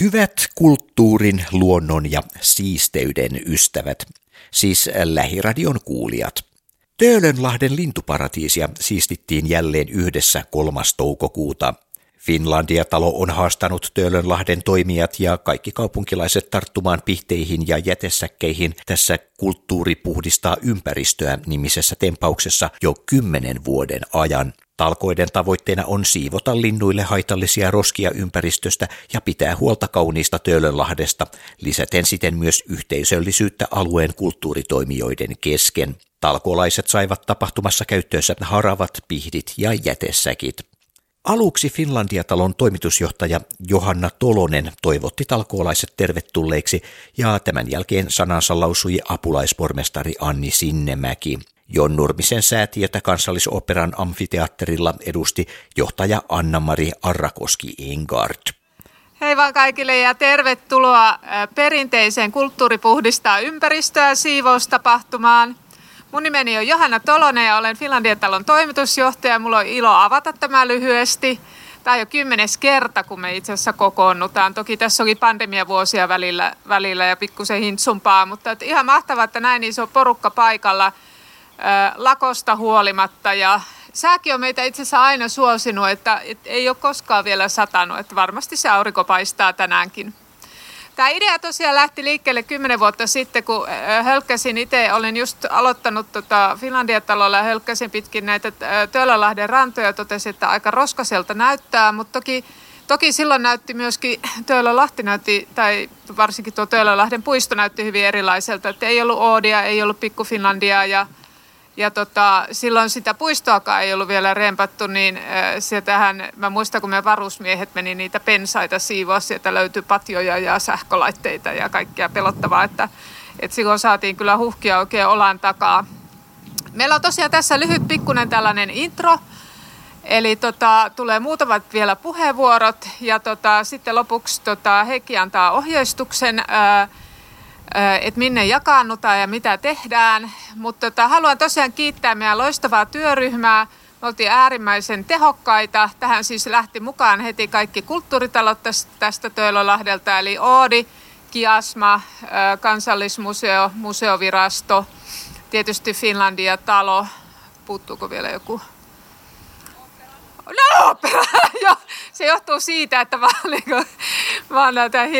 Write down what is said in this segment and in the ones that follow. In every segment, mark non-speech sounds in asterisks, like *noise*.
Hyvät kulttuurin, luonnon ja siisteyden ystävät, siis lähiradion kuulijat. Töölönlahden lintuparatiisia siistittiin jälleen yhdessä 3. toukokuuta. Finlandia-talo on haastanut Töölönlahden toimijat ja kaikki kaupunkilaiset tarttumaan pihteihin ja jätesäkkeihin tässä kulttuuri puhdistaa ympäristöä nimisessä tempauksessa jo kymmenen vuoden ajan. Talkoiden tavoitteena on siivota linnuille haitallisia roskia ympäristöstä ja pitää huolta kauniista Töölönlahdesta, lisäten siten myös yhteisöllisyyttä alueen kulttuuritoimijoiden kesken. Talkolaiset saivat tapahtumassa käyttöönsä haravat, pihdit ja jätesäkit. Aluksi Finlandia-talon toimitusjohtaja Johanna Tolonen toivotti talkoolaiset tervetulleiksi ja tämän jälkeen sanansa lausui apulaispormestari Anni Sinnemäki. Jon Nurmisen säätiötä kansallisoperan amfiteatterilla edusti johtaja Anna-Mari Arrakoski Engard. Hei vaan kaikille ja tervetuloa perinteiseen Kulttuuri puhdistaa ympäristöä siivoustapahtumaan. Mun nimeni on Johanna Tolonen ja olen Finlandian talon toimitusjohtaja. Mulla on ilo avata tämä lyhyesti. Tämä on jo kymmenes kerta, kun me itse asiassa kokoonnutaan. Toki tässä oli pandemiavuosia välillä, välillä ja pikkusen hintsumpaa, mutta ihan mahtavaa, että näin iso porukka paikalla – lakosta huolimatta. Ja sääkin on meitä itse asiassa aina suosinut, että, että ei ole koskaan vielä satanut, että varmasti se aurinko paistaa tänäänkin. Tämä idea tosiaan lähti liikkeelle kymmenen vuotta sitten, kun hölkkäsin itse, olin just aloittanut tota Finlandia-talolla ja hölkkäsin pitkin näitä Töölölahden rantoja. Ja totesin, että aika roskaselta näyttää, mutta toki, toki silloin näytti myöskin, Töölölahti näytti, tai varsinkin tuo Töölölahden puisto näytti hyvin erilaiselta, että ei ollut Oodia, ei ollut Pikku Finlandia ja ja tota, silloin sitä puistoakaan ei ollut vielä rempattu, niin sieltähän, mä muistan kun me varusmiehet meni niitä pensaita siivoa, sieltä löytyi patjoja ja sähkölaitteita ja kaikkea pelottavaa, että, että silloin saatiin kyllä huhkia oikein olan takaa. Meillä on tosiaan tässä lyhyt pikkunen tällainen intro, Eli tota, tulee muutamat vielä puheenvuorot ja tota, sitten lopuksi tota, Heikki antaa ohjeistuksen ää, että minne jakaannutaan ja mitä tehdään. Mutta tota, haluan tosiaan kiittää meidän loistavaa työryhmää. Me oltiin äärimmäisen tehokkaita. Tähän siis lähti mukaan heti kaikki kulttuuritalot tästä Töölölahdelta, eli Oodi, Kiasma, Kansallismuseo, Museovirasto, tietysti Finlandia talo. Puuttuuko vielä joku? No, *laughs* se johtuu siitä, että mä, niin kuin, mä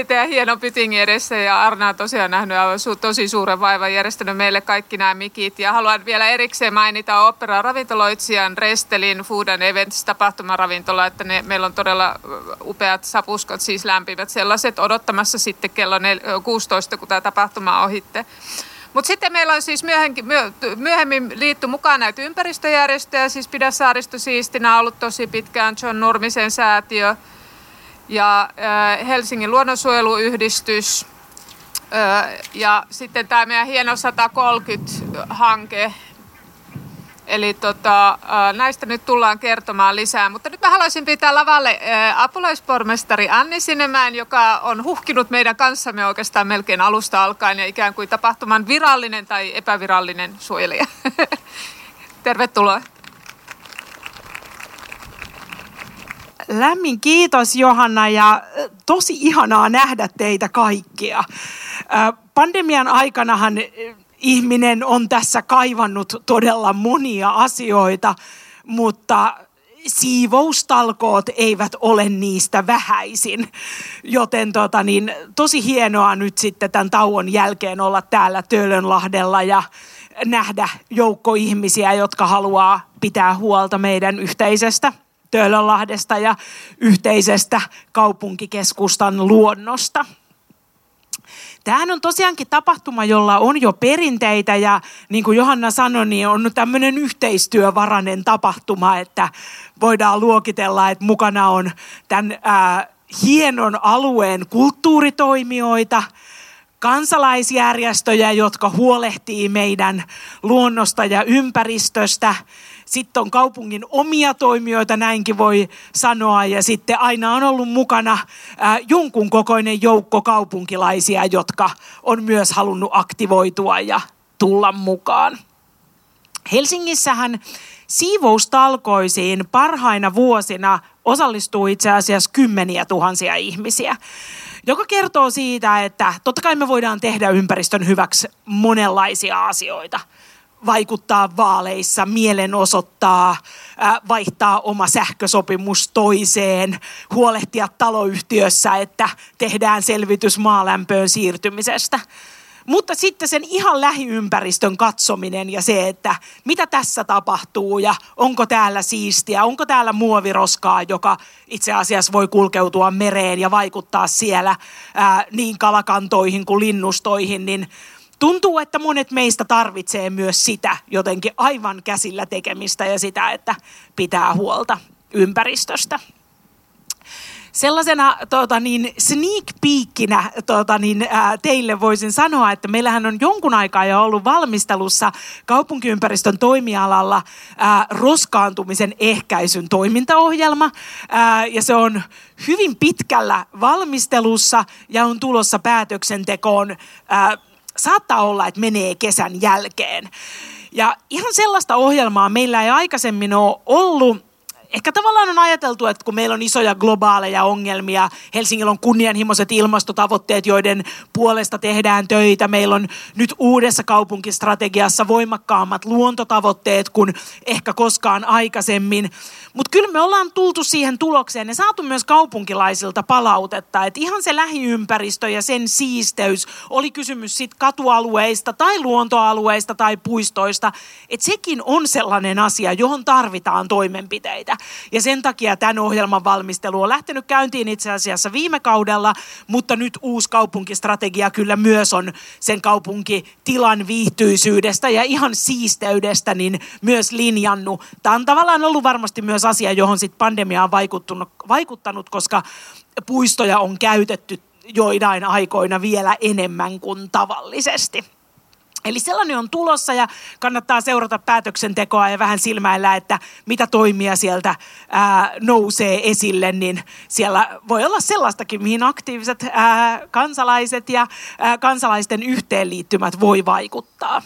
teidän hieno pytingin edessä ja Arna on tosiaan nähnyt su, tosi suuren vaivan järjestänyt meille kaikki nämä mikit. Ja haluan vielä erikseen mainita opera ravintoloitsijan Restelin Food and Events tapahtumaravintola, että ne, meillä on todella upeat sapuskat, siis lämpimät sellaiset odottamassa sitten kello 16, kun tämä tapahtuma ohitte. Mutta sitten meillä on siis myöhemmin, myöhemmin liitty mukaan näitä ympäristöjärjestöjä, siis Pidä saaristo siistinä ollut tosi pitkään John Nurmisen säätiö. Ja Helsingin luonnonsuojeluyhdistys. Ja sitten tämä meidän hieno 130-hanke, Eli tota, näistä nyt tullaan kertomaan lisää, mutta nyt mä haluaisin pitää lavalle apulaispormestari Anni Sinemään, joka on huhkinut meidän kanssamme oikeastaan melkein alusta alkaen ja ikään kuin tapahtuman virallinen tai epävirallinen suojelija. *laughs* Tervetuloa. Lämmin kiitos Johanna ja tosi ihanaa nähdä teitä kaikkia. Pandemian aikanahan ihminen on tässä kaivannut todella monia asioita, mutta siivoustalkoot eivät ole niistä vähäisin. Joten tota niin, tosi hienoa nyt sitten tämän tauon jälkeen olla täällä Töölönlahdella ja nähdä joukko ihmisiä, jotka haluaa pitää huolta meidän yhteisestä Töölönlahdesta ja yhteisestä kaupunkikeskustan luonnosta. Tämähän on tosiaankin tapahtuma, jolla on jo perinteitä ja niin kuin Johanna sanoi, niin on tämmöinen yhteistyövarainen tapahtuma, että voidaan luokitella, että mukana on tämän ää, hienon alueen kulttuuritoimijoita, kansalaisjärjestöjä, jotka huolehtii meidän luonnosta ja ympäristöstä – sitten on kaupungin omia toimijoita, näinkin voi sanoa. Ja sitten aina on ollut mukana jonkun kokoinen joukko kaupunkilaisia, jotka on myös halunnut aktivoitua ja tulla mukaan. Helsingissähän siivoustalkoisiin parhaina vuosina osallistuu itse asiassa kymmeniä tuhansia ihmisiä joka kertoo siitä, että totta kai me voidaan tehdä ympäristön hyväksi monenlaisia asioita. Vaikuttaa vaaleissa, mielenosoittaa, vaihtaa oma sähkösopimus toiseen, huolehtia taloyhtiössä, että tehdään selvitys maalämpöön siirtymisestä – mutta sitten sen ihan lähiympäristön katsominen ja se, että mitä tässä tapahtuu ja onko täällä siistiä, onko täällä muoviroskaa, joka itse asiassa voi kulkeutua mereen ja vaikuttaa siellä ää, niin kalakantoihin kuin linnustoihin, niin tuntuu, että monet meistä tarvitsee myös sitä jotenkin aivan käsillä tekemistä ja sitä, että pitää huolta ympäristöstä sellaisena tota niin, sneak peekinä tota niin, ää, teille voisin sanoa, että meillähän on jonkun aikaa jo ollut valmistelussa kaupunkiympäristön toimialalla ää, roskaantumisen ehkäisyn toimintaohjelma. Ää, ja se on hyvin pitkällä valmistelussa ja on tulossa päätöksentekoon. Ää, saattaa olla, että menee kesän jälkeen. Ja ihan sellaista ohjelmaa meillä ei aikaisemmin ole ollut ehkä tavallaan on ajateltu, että kun meillä on isoja globaaleja ongelmia, Helsingillä on kunnianhimoiset ilmastotavoitteet, joiden puolesta tehdään töitä, meillä on nyt uudessa kaupunkistrategiassa voimakkaammat luontotavoitteet kuin ehkä koskaan aikaisemmin. Mutta kyllä me ollaan tultu siihen tulokseen ja saatu myös kaupunkilaisilta palautetta, että ihan se lähiympäristö ja sen siisteys, oli kysymys sitten katualueista tai luontoalueista tai puistoista, että sekin on sellainen asia, johon tarvitaan toimenpiteitä. Ja sen takia tämän ohjelman valmistelu on lähtenyt käyntiin itse asiassa viime kaudella, mutta nyt uusi kaupunkistrategia kyllä myös on sen kaupunkitilan viihtyisyydestä ja ihan siisteydestä niin myös linjannut. Tämä on tavallaan ollut varmasti myös asia, johon sit pandemia on vaikuttanut, vaikuttanut, koska puistoja on käytetty joidain aikoina vielä enemmän kuin tavallisesti. Eli sellainen on tulossa ja kannattaa seurata päätöksentekoa ja vähän silmäillä, että mitä toimia sieltä ää, nousee esille, niin siellä voi olla sellaistakin, mihin aktiiviset ää, kansalaiset ja ää, kansalaisten yhteenliittymät voi vaikuttaa.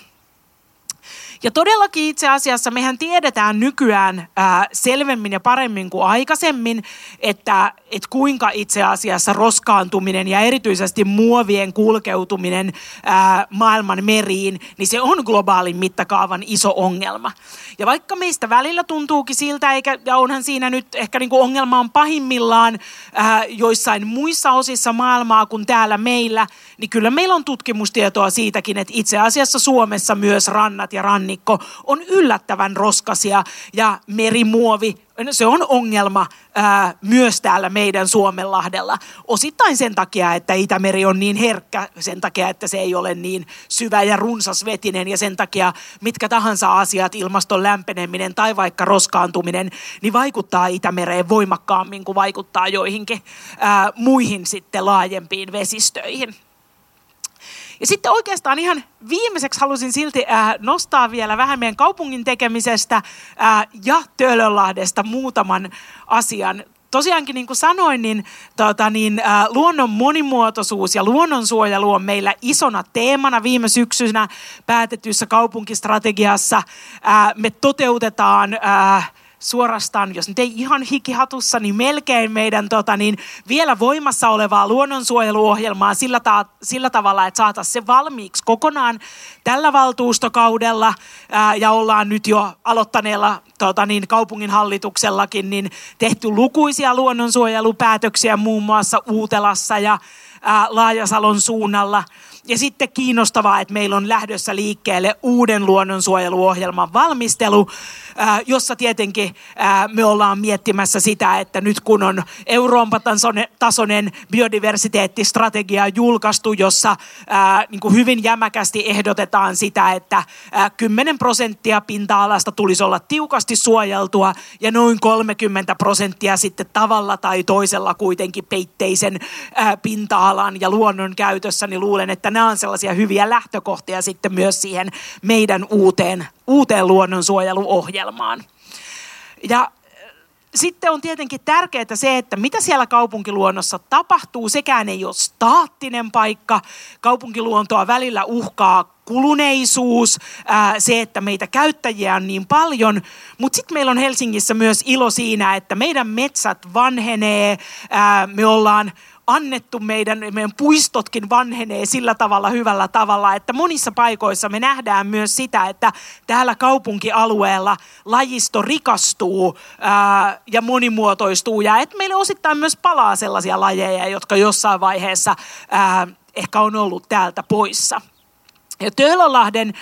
Ja todellakin itse asiassa mehän tiedetään nykyään ää, selvemmin ja paremmin kuin aikaisemmin, että et kuinka itse asiassa roskaantuminen ja erityisesti muovien kulkeutuminen ää, maailman meriin, niin se on globaalin mittakaavan iso ongelma. Ja vaikka meistä välillä tuntuukin siltä, eikä, ja onhan siinä nyt ehkä niin kuin ongelma on pahimmillaan ää, joissain muissa osissa maailmaa kuin täällä meillä, niin kyllä meillä on tutkimustietoa siitäkin, että itse asiassa Suomessa myös rannat ja rannikko on yllättävän roskasia ja merimuovi se on ongelma ää, myös täällä meidän Suomenlahdella. Osittain sen takia, että Itämeri on niin herkkä, sen takia, että se ei ole niin syvä ja runsasvetinen ja sen takia mitkä tahansa asiat, ilmaston lämpeneminen tai vaikka roskaantuminen, niin vaikuttaa Itämereen voimakkaammin kuin vaikuttaa joihinkin ää, muihin sitten laajempiin vesistöihin. Ja sitten oikeastaan ihan viimeiseksi halusin silti äh, nostaa vielä vähän meidän kaupungin tekemisestä äh, ja Töölönlahdesta muutaman asian tosiaankin niin kuin sanoin, niin, tota, niin äh, luonnon monimuotoisuus ja luonnonsuojelu on meillä isona teemana viime syksynä päätetyssä kaupunkistrategiassa. Äh, me toteutetaan äh, suorastaan, jos nyt ei ihan hikihatussa, niin melkein meidän tota, niin vielä voimassa olevaa luonnonsuojeluohjelmaa sillä, ta- sillä tavalla, että saataisiin se valmiiksi kokonaan tällä valtuustokaudella. Ää, ja ollaan nyt jo aloittaneella tota, niin, kaupunginhallituksellakin niin tehty lukuisia luonnonsuojelupäätöksiä muun muassa Uutelassa ja ää, Laajasalon suunnalla – ja sitten kiinnostavaa, että meillä on lähdössä liikkeelle uuden luonnonsuojeluohjelman valmistelu, jossa tietenkin me ollaan miettimässä sitä, että nyt kun on Euroopan tasoinen biodiversiteettistrategia julkaistu, jossa niin kuin hyvin jämäkästi ehdotetaan sitä, että 10 prosenttia pinta-alasta tulisi olla tiukasti suojeltua ja noin 30 prosenttia sitten tavalla tai toisella kuitenkin peitteisen pinta-alan ja luonnon käytössä, niin luulen, että nämä on sellaisia hyviä lähtökohtia sitten myös siihen meidän uuteen, uuteen luonnonsuojeluohjelmaan. Ja äh, sitten on tietenkin tärkeää se, että mitä siellä kaupunkiluonnossa tapahtuu. Sekään ei ole staattinen paikka. Kaupunkiluontoa välillä uhkaa kuluneisuus, se, että meitä käyttäjiä on niin paljon, mutta sitten meillä on Helsingissä myös ilo siinä, että meidän metsät vanhenee, me ollaan annettu meidän, meidän puistotkin vanhenee sillä tavalla hyvällä tavalla, että monissa paikoissa me nähdään myös sitä, että täällä kaupunkialueella lajisto rikastuu ää, ja monimuotoistuu ja että meille osittain myös palaa sellaisia lajeja, jotka jossain vaiheessa ää, ehkä on ollut täältä poissa. Ja Töölönlahden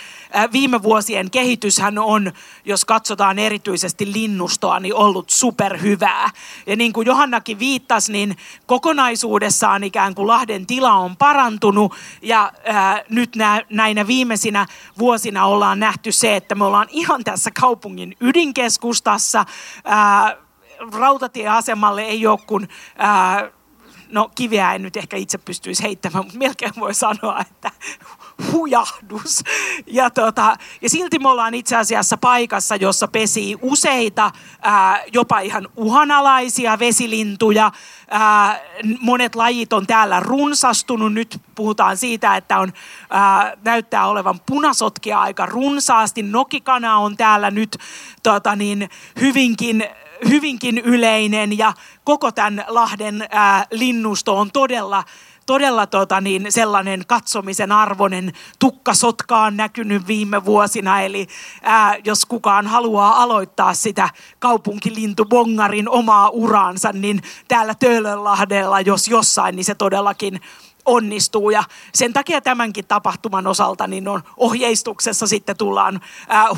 viime vuosien kehityshän on, jos katsotaan erityisesti linnustoa, niin ollut superhyvää. Ja niin kuin Johannakin viittasi, niin kokonaisuudessaan ikään kuin Lahden tila on parantunut ja ää, nyt nä, näinä viimeisinä vuosina ollaan nähty se, että me ollaan ihan tässä kaupungin ydinkeskustassa. Ää, rautatieasemalle ei ole kuin ää, no kiveä en nyt ehkä itse pystyisi heittämään, mutta melkein voi sanoa, että hujahdus. Ja, tota, ja silti me ollaan itse asiassa paikassa, jossa pesii useita ää, jopa ihan uhanalaisia vesilintuja. Ää, monet lajit on täällä runsastunut. Nyt puhutaan siitä, että on, ää, näyttää olevan punasotkia aika runsaasti. Nokikana on täällä nyt tota niin, hyvinkin hyvinkin yleinen ja koko tämän Lahden ää, linnusto on todella todella tota, niin, sellainen katsomisen arvoinen tukkasotka on näkynyt viime vuosina. Eli ää, jos kukaan haluaa aloittaa sitä kaupunkilintubongarin omaa uraansa, niin täällä Töölönlahdella, jos jossain, niin se todellakin onnistuu. Ja sen takia tämänkin tapahtuman osalta niin on ohjeistuksessa sitten tullaan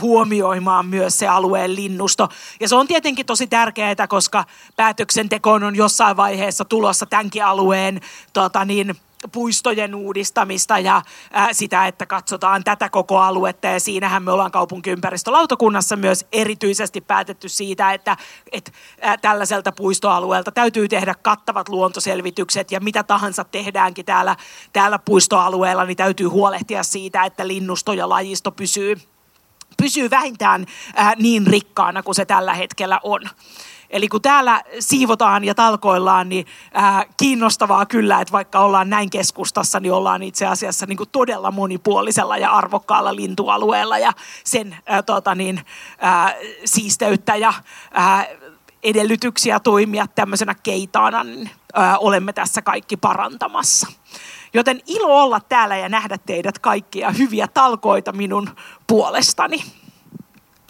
huomioimaan myös se alueen linnusto. Ja se on tietenkin tosi tärkeää, koska päätöksentekoon on jossain vaiheessa tulossa tämänkin alueen tota niin, puistojen uudistamista ja ää, sitä, että katsotaan tätä koko aluetta. Ja siinähän me ollaan kaupunkiympäristölautakunnassa myös erityisesti päätetty siitä, että et, ää, tällaiselta puistoalueelta täytyy tehdä kattavat luontoselvitykset ja mitä tahansa tehdäänkin täällä, täällä puistoalueella, niin täytyy huolehtia siitä, että linnusto ja lajisto pysyy, pysyy vähintään ää, niin rikkaana kuin se tällä hetkellä on. Eli kun täällä siivotaan ja talkoillaan, niin ää, kiinnostavaa kyllä, että vaikka ollaan näin keskustassa, niin ollaan itse asiassa niin kuin todella monipuolisella ja arvokkaalla lintualueella ja sen ää, tota niin, ää, siisteyttä ja ää, edellytyksiä toimia tämmöisenä keitaana, niin ää, olemme tässä kaikki parantamassa. Joten ilo olla täällä ja nähdä teidät kaikkia hyviä talkoita minun puolestani.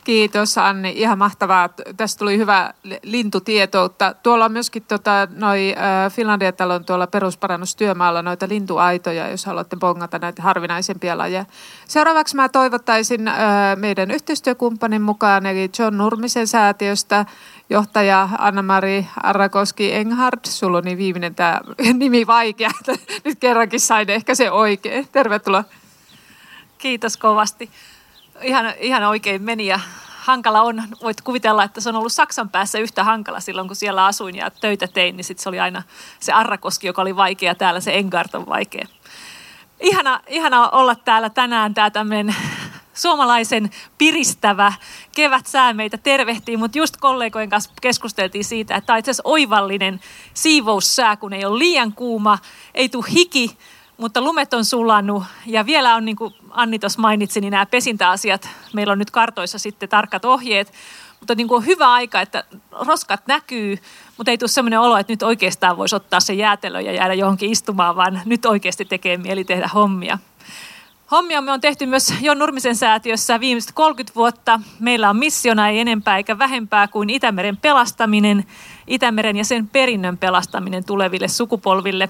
Kiitos Anni, ihan mahtavaa. Tästä tuli hyvä lintutietoutta. Tuolla on myöskin tota, noi, Finlandia-talon tuolla perusparannustyömaalla noita lintuaitoja, jos haluatte bongata näitä harvinaisempia lajeja. Seuraavaksi mä toivottaisin äh, meidän yhteistyökumppanin mukaan, eli John Nurmisen säätiöstä, johtaja Anna-Mari Arrakoski Enghard. Sulla on niin viimeinen tämä *laughs* nimi vaikea, *laughs* nyt kerrankin sain ehkä se oikein. Tervetuloa. Kiitos kovasti ihan, ihan oikein meni ja hankala on. Voit kuvitella, että se on ollut Saksan päässä yhtä hankala silloin, kun siellä asuin ja töitä tein, niin sitten se oli aina se Arrakoski, joka oli vaikea. Täällä se Engart on vaikea. Ihana, ihana olla täällä tänään. Tämä tämmöinen suomalaisen piristävä kevätsää meitä tervehtii, mutta just kollegojen kanssa keskusteltiin siitä, että tämä on itse asiassa oivallinen siivoussää, kun ei ole liian kuuma, ei tule hiki, mutta lumet on sulannut ja vielä on, niin kuin Anni tuossa mainitsi, niin nämä pesintäasiat, meillä on nyt kartoissa sitten tarkat ohjeet, mutta niin kuin on hyvä aika, että roskat näkyy, mutta ei tule sellainen olo, että nyt oikeastaan voisi ottaa se jäätelö ja jäädä johonkin istumaan, vaan nyt oikeasti tekee mieli tehdä hommia. Hommia me on tehty myös Jo Nurmisen säätiössä viimeiset 30 vuotta. Meillä on missiona ei enempää eikä vähempää kuin Itämeren pelastaminen, Itämeren ja sen perinnön pelastaminen tuleville sukupolville.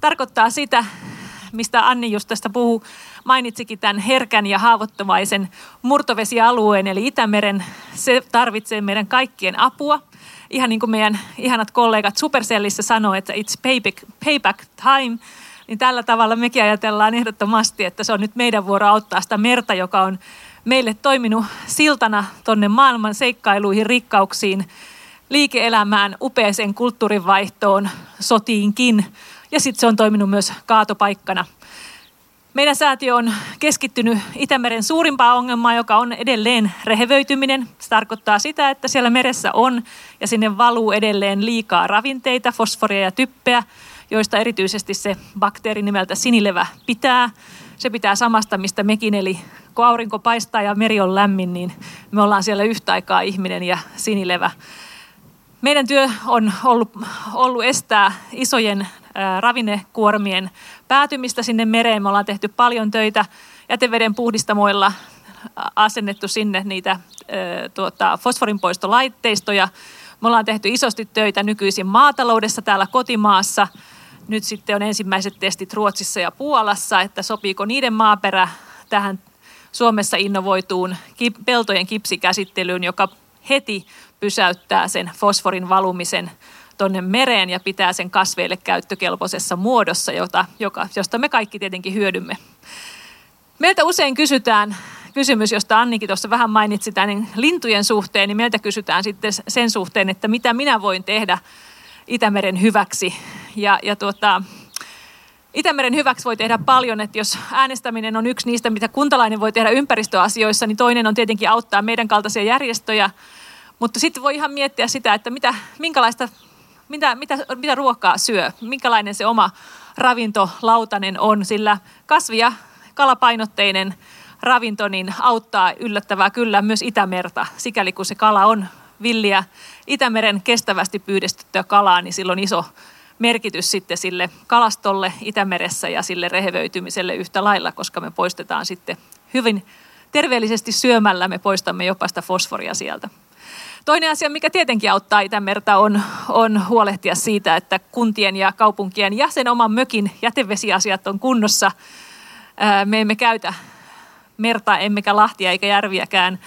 Tarkoittaa sitä, mistä Anni just tästä puhuu, mainitsikin tämän herkän ja haavoittuvaisen murtovesialueen, eli Itämeren. Se tarvitsee meidän kaikkien apua. Ihan niin kuin meidän ihanat kollegat Supercellissä sanoo, että it's payback, payback time, niin tällä tavalla mekin ajatellaan ehdottomasti, että se on nyt meidän vuoro auttaa sitä merta, joka on meille toiminut siltana tonne maailman seikkailuihin, rikkauksiin, liike-elämään, upeeseen kulttuurinvaihtoon, sotiinkin – ja sitten se on toiminut myös kaatopaikkana. Meidän säätiö on keskittynyt Itämeren suurimpaan ongelmaan, joka on edelleen rehevöityminen. Se tarkoittaa sitä, että siellä meressä on ja sinne valuu edelleen liikaa ravinteita, fosforia ja typpeä, joista erityisesti se bakteeri nimeltä sinilevä pitää. se pitää samasta, mistä mekin, eli kun aurinko paistaa ja meri on lämmin, niin me ollaan siellä yhtä aikaa ihminen ja sinilevä. Meidän työ on ollut, ollut estää isojen ravinnekuormien päätymistä sinne mereen. Me ollaan tehty paljon töitä jäteveden puhdistamoilla, asennettu sinne niitä tuota, fosforinpoistolaitteistoja. Me ollaan tehty isosti töitä nykyisin maataloudessa täällä kotimaassa. Nyt sitten on ensimmäiset testit Ruotsissa ja Puolassa, että sopiiko niiden maaperä tähän Suomessa innovoituun peltojen kipsikäsittelyyn, joka heti pysäyttää sen fosforin valumisen tuonne mereen ja pitää sen kasveille käyttökelpoisessa muodossa, jota, joka, josta me kaikki tietenkin hyödymme. Meiltä usein kysytään kysymys, josta Annikin tuossa vähän mainitsi tämän lintujen suhteen, niin meiltä kysytään sitten sen suhteen, että mitä minä voin tehdä Itämeren hyväksi. Ja, ja tuota, Itämeren hyväksi voi tehdä paljon, että jos äänestäminen on yksi niistä, mitä kuntalainen voi tehdä ympäristöasioissa, niin toinen on tietenkin auttaa meidän kaltaisia järjestöjä. Mutta sitten voi ihan miettiä sitä, että mitä, minkälaista, mitä, mitä, mitä ruokaa syö, minkälainen se oma ravintolautanen on, sillä kasvia kalapainotteinen ravinto niin auttaa yllättävää kyllä myös Itämerta, sikäli kun se kala on villiä Itämeren kestävästi pyydistettyä kalaa, niin silloin iso merkitys sitten sille kalastolle Itämeressä ja sille rehevöitymiselle yhtä lailla, koska me poistetaan sitten hyvin terveellisesti syömällä, me poistamme jopa sitä fosforia sieltä. Toinen asia, mikä tietenkin auttaa Itämerta, on, on huolehtia siitä, että kuntien ja kaupunkien ja sen oman mökin jätevesiasiat on kunnossa. Me emme käytä merta, emmekä lahtia eikä järviäkään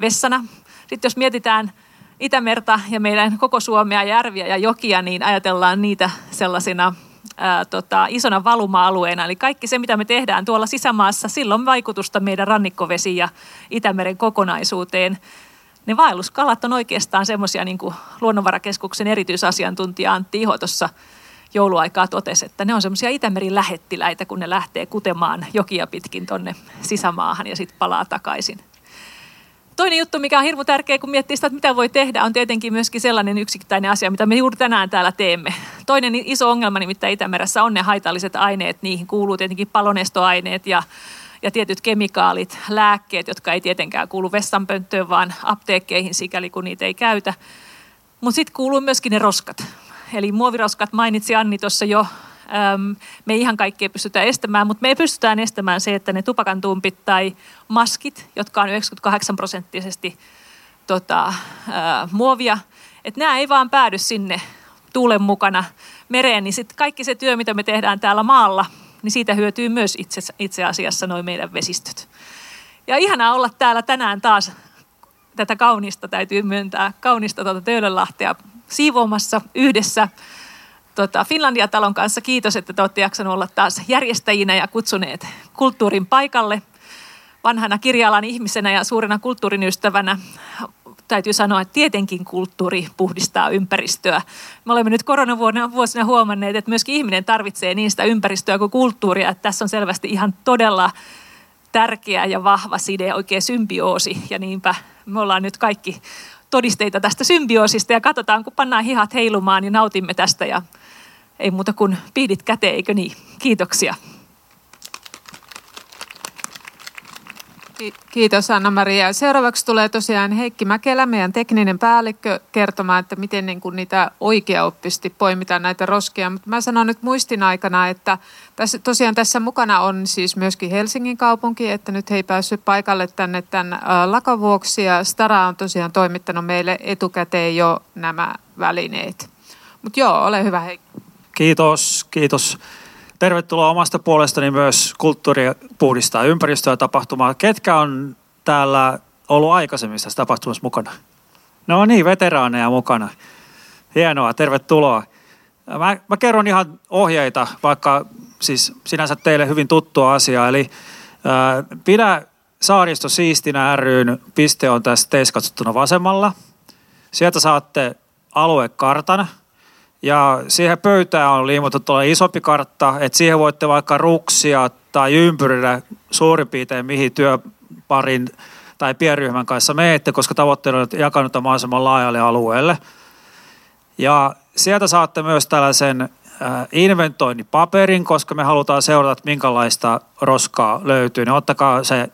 vessana. Sitten jos mietitään Itämerta ja meidän koko Suomea, järviä ja jokia, niin ajatellaan niitä sellaisina ää, tota, isona valuma-alueena. Eli kaikki se, mitä me tehdään tuolla sisämaassa, silloin vaikutusta meidän rannikkovesi ja Itämeren kokonaisuuteen. Ne vaelluskalat on oikeastaan semmoisia, niin kuin Luonnonvarakeskuksen erityisasiantuntija Antti Iho tuossa jouluaikaa totesi, että ne on semmoisia Itämerin lähettiläitä, kun ne lähtee kutemaan jokia pitkin tonne sisämaahan ja sitten palaa takaisin. Toinen juttu, mikä on hirmu tärkeä, kun miettii sitä, että mitä voi tehdä, on tietenkin myöskin sellainen yksittäinen asia, mitä me juuri tänään täällä teemme. Toinen iso ongelma nimittäin Itämeressä on ne haitalliset aineet. Niihin kuuluu tietenkin palonestoaineet ja, ja tietyt kemikaalit, lääkkeet, jotka ei tietenkään kuulu vessanpönttöön, vaan apteekkeihin sikäli kun niitä ei käytä. Mutta sitten kuuluu myöskin ne roskat. Eli muoviroskat mainitsi Anni tuossa jo. Me ei ihan kaikkea pystytä estämään, mutta me pystytään estämään se, että ne tupakantumpit tai maskit, jotka on 98 prosenttisesti tota, muovia, että nämä ei vaan päädy sinne tuulen mukana mereen, niin sitten kaikki se työ, mitä me tehdään täällä maalla, niin siitä hyötyy myös itse, itse asiassa noin meidän vesistöt. Ja ihanaa olla täällä tänään taas. Tätä kaunista, täytyy myöntää, kaunista tuota Töölönlahtea siivoamassa yhdessä tota, Finlandia-talon kanssa. Kiitos, että te olette jaksanut olla taas järjestäjinä ja kutsuneet kulttuurin paikalle. Vanhana kirjalan ihmisenä ja suurena kulttuurin ystävänä täytyy sanoa, että tietenkin kulttuuri puhdistaa ympäristöä. Me olemme nyt koronavuosina huomanneet, että myöskin ihminen tarvitsee niin sitä ympäristöä kuin kulttuuria. Että tässä on selvästi ihan todella tärkeä ja vahva side, oikein symbioosi. Ja niinpä me ollaan nyt kaikki todisteita tästä symbioosista ja katsotaan, kun pannaan hihat heilumaan, niin nautimme tästä ja ei muuta kuin piidit käteen, eikö niin? Kiitoksia. Kiitos Anna-Maria. Seuraavaksi tulee tosiaan Heikki Mäkelä, meidän tekninen päällikkö, kertomaan, että miten niin kuin niitä oikeaoppisesti poimitaan näitä roskia. Mutta mä sanon nyt muistin aikana, että tässä, tosiaan tässä mukana on siis myöskin Helsingin kaupunki, että nyt he ei päässyt paikalle tänne tämän lakan vuoksi. Ja Stara on tosiaan toimittanut meille etukäteen jo nämä välineet. Mutta joo, ole hyvä Heikki. Kiitos, kiitos. Tervetuloa omasta puolestani myös Kulttuuri puhdistaa ympäristöä tapahtumaa. Ketkä on täällä ollut aikaisemmin tässä tapahtumassa mukana? No niin, veteraaneja mukana. Hienoa, tervetuloa. Mä, mä kerron ihan ohjeita, vaikka siis sinänsä teille hyvin tuttua asiaa. Eli ää, pidä saaristo siistinä ryn piste on tässä teissä katsottuna vasemmalla. Sieltä saatte aluekartan – ja siihen pöytään on liimattu tuolla isompi kartta, että siihen voitte vaikka ruksia tai ympyrillä suurin piirtein mihin työparin tai pienryhmän kanssa menette, koska tavoitteena on jakanut mahdollisimman laajalle alueelle. Ja sieltä saatte myös tällaisen inventoinnipaperin, koska me halutaan seurata, että minkälaista roskaa löytyy, niin ottakaa se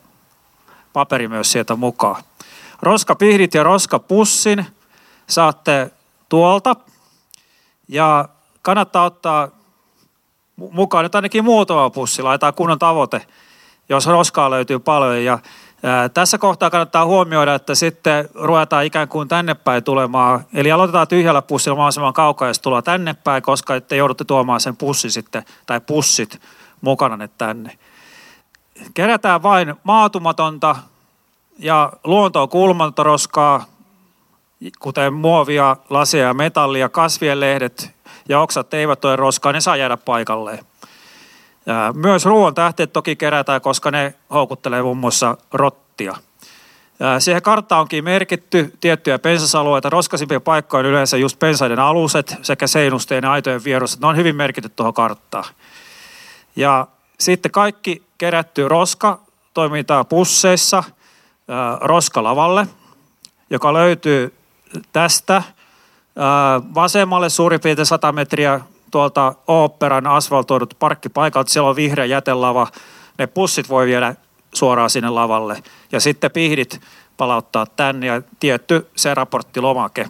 paperi myös sieltä mukaan. Roskapihdit ja roskapussin saatte tuolta ja kannattaa ottaa mukaan nyt ainakin muutama pussi, laitetaan kunnon tavoite, jos roskaa löytyy paljon ja tässä kohtaa kannattaa huomioida, että sitten ruvetaan ikään kuin tänne päin tulemaan. Eli aloitetaan tyhjällä pussilla mahdollisimman kaukaa, jos tullaan tänne päin, koska ette joudutte tuomaan sen pussi sitten, tai pussit mukana ne tänne. Kerätään vain maatumatonta ja luontoon kuulumatonta roskaa, kuten muovia, lasia ja metallia, kasvien lehdet ja oksat eivät ole roskaa, ne saa jäädä paikalleen. Myös ruoan tähteet toki kerätään, koska ne houkuttelee muun muassa rottia. Siihen karttaan onkin merkitty tiettyjä pensasalueita. Roskaisimpia paikkoja on yleensä just pensaiden aluset sekä seinusteen ja aitojen vierus. Ne on hyvin merkitty tuohon karttaan. Ja sitten kaikki kerätty roska toimitaan pusseissa roskalavalle, joka löytyy tästä vasemmalle suurin piirtein 100 metriä tuolta oopperan asfaltoidut parkkipaikalta, siellä on vihreä jätelava, ne pussit voi viedä suoraan sinne lavalle. Ja sitten pihdit palauttaa tänne ja tietty se raporttilomake.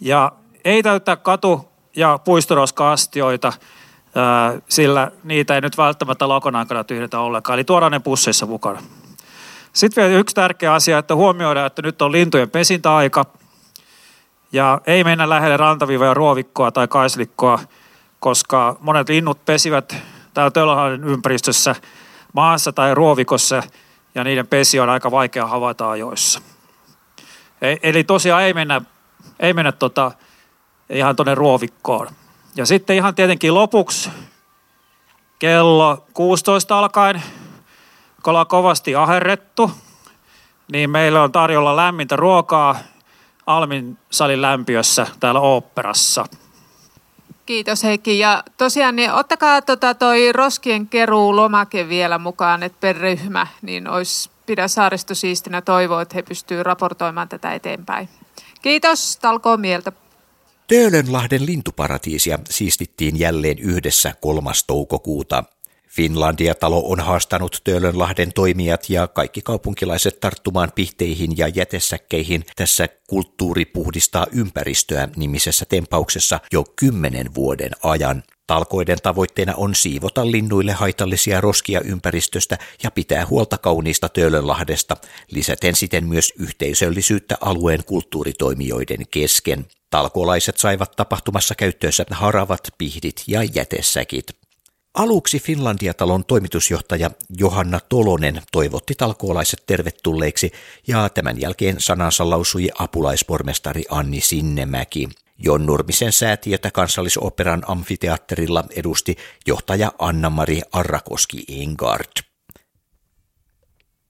Ja ei täyttää katu- ja puistoroska-astioita, sillä niitä ei nyt välttämättä lakon aikana tyhjetä ollenkaan. Eli tuodaan ne pusseissa mukana. Sitten vielä yksi tärkeä asia, että huomioidaan, että nyt on lintujen pesintäaika – ja ei mennä lähelle rantaviivoja, ruovikkoa tai kaislikkoa, koska monet linnut pesivät täällä Tölöhallen ympäristössä maassa tai ruovikossa ja niiden pesi on aika vaikea havaita ajoissa. E, eli tosiaan ei mennä, ei mennä tota, ihan tuonne ruovikkoon. Ja sitten ihan tietenkin lopuksi kello 16 alkaen, kun ollaan kovasti aherrettu, niin meillä on tarjolla lämmintä ruokaa Almin salin lämpiössä täällä oopperassa. Kiitos Heikki. Ja tosiaan niin ottakaa tota toi roskien keruu lomake vielä mukaan, että per ryhmä, niin olisi pidä saaristo siistinä toivoa, että he pystyvät raportoimaan tätä eteenpäin. Kiitos, talkoon mieltä. Töölönlahden lintuparatiisia siistittiin jälleen yhdessä 3. toukokuuta. Finlandia-talo on haastanut Töölönlahden toimijat ja kaikki kaupunkilaiset tarttumaan pihteihin ja jätesäkkeihin tässä kulttuuri puhdistaa ympäristöä nimisessä tempauksessa jo kymmenen vuoden ajan. Talkoiden tavoitteena on siivota linnuille haitallisia roskia ympäristöstä ja pitää huolta kauniista Töölönlahdesta, lisäten siten myös yhteisöllisyyttä alueen kulttuuritoimijoiden kesken. Talkolaiset saivat tapahtumassa käyttöönsä haravat, pihdit ja jätesäkit. Aluksi Finlandia-talon toimitusjohtaja Johanna Tolonen toivotti talkoolaiset tervetulleiksi ja tämän jälkeen sanansa lausui apulaispormestari Anni Sinnemäki. Jon Nurmisen säätiötä kansallisoperan amfiteatterilla edusti johtaja Anna-Mari Arrakoski Engard.